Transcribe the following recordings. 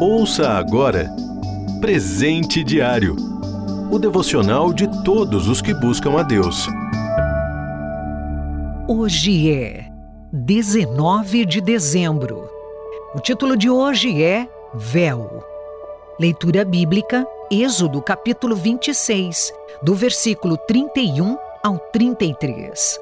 Ouça agora Presente Diário o devocional de todos os que buscam a Deus. Hoje é 19 de dezembro. O título de hoje é Véu. Leitura bíblica, Êxodo capítulo 26, do versículo 31 ao 33.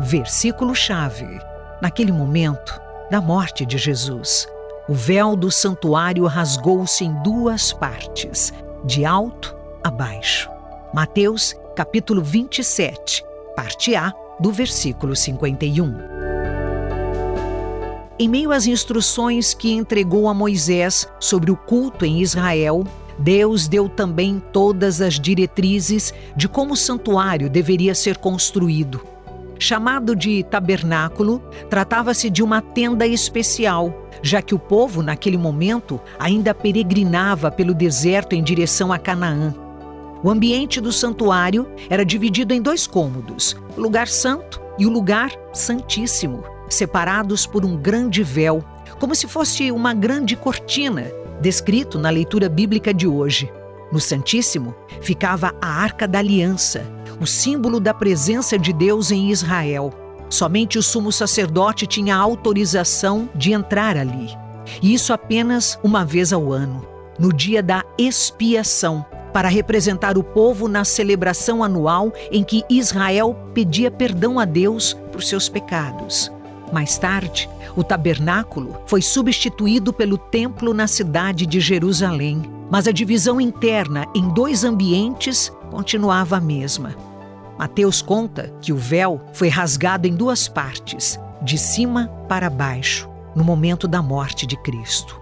Versículo-chave. Naquele momento da morte de Jesus, o véu do santuário rasgou-se em duas partes, de alto a baixo. Mateus, capítulo 27, parte A, do versículo 51. Em meio às instruções que entregou a Moisés sobre o culto em Israel, Deus deu também todas as diretrizes de como o santuário deveria ser construído. Chamado de tabernáculo, tratava-se de uma tenda especial já que o povo, naquele momento, ainda peregrinava pelo deserto em direção a Canaã. O ambiente do santuário era dividido em dois cômodos, o lugar santo e o lugar santíssimo, separados por um grande véu, como se fosse uma grande cortina, descrito na leitura bíblica de hoje. No Santíssimo ficava a Arca da Aliança, o símbolo da presença de Deus em Israel. Somente o sumo sacerdote tinha autorização de entrar ali. E isso apenas uma vez ao ano, no dia da expiação, para representar o povo na celebração anual em que Israel pedia perdão a Deus por seus pecados. Mais tarde, o tabernáculo foi substituído pelo templo na cidade de Jerusalém, mas a divisão interna em dois ambientes continuava a mesma. Mateus conta que o véu foi rasgado em duas partes, de cima para baixo, no momento da morte de Cristo.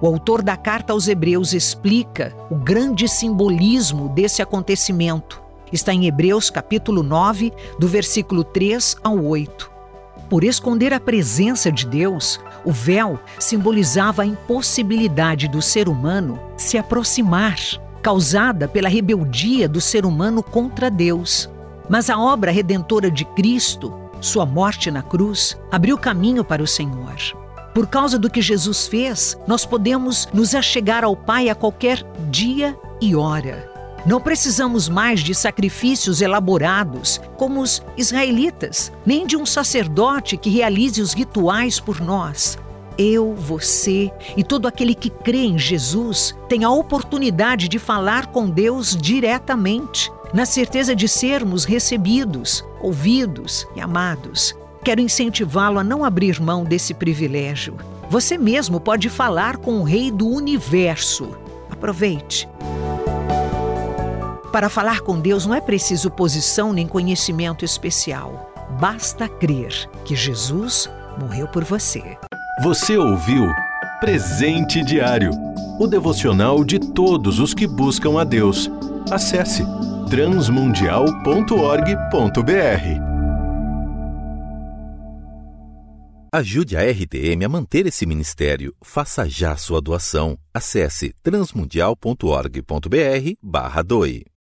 O autor da carta aos Hebreus explica o grande simbolismo desse acontecimento. Está em Hebreus capítulo 9, do versículo 3 ao 8. Por esconder a presença de Deus, o véu simbolizava a impossibilidade do ser humano se aproximar, causada pela rebeldia do ser humano contra Deus. Mas a obra redentora de Cristo, sua morte na cruz, abriu caminho para o Senhor. Por causa do que Jesus fez, nós podemos nos achegar ao Pai a qualquer dia e hora. Não precisamos mais de sacrifícios elaborados, como os israelitas, nem de um sacerdote que realize os rituais por nós. Eu, você e todo aquele que crê em Jesus tem a oportunidade de falar com Deus diretamente na certeza de sermos recebidos, ouvidos e amados. Quero incentivá-lo a não abrir mão desse privilégio. Você mesmo pode falar com o Rei do Universo. Aproveite. Para falar com Deus não é preciso posição nem conhecimento especial. Basta crer que Jesus morreu por você. Você ouviu Presente Diário o devocional de todos os que buscam a Deus. Acesse transmundial.org.br. Ajude a RTM a manter esse ministério. Faça já sua doação. Acesse transmundial.org.br/doe.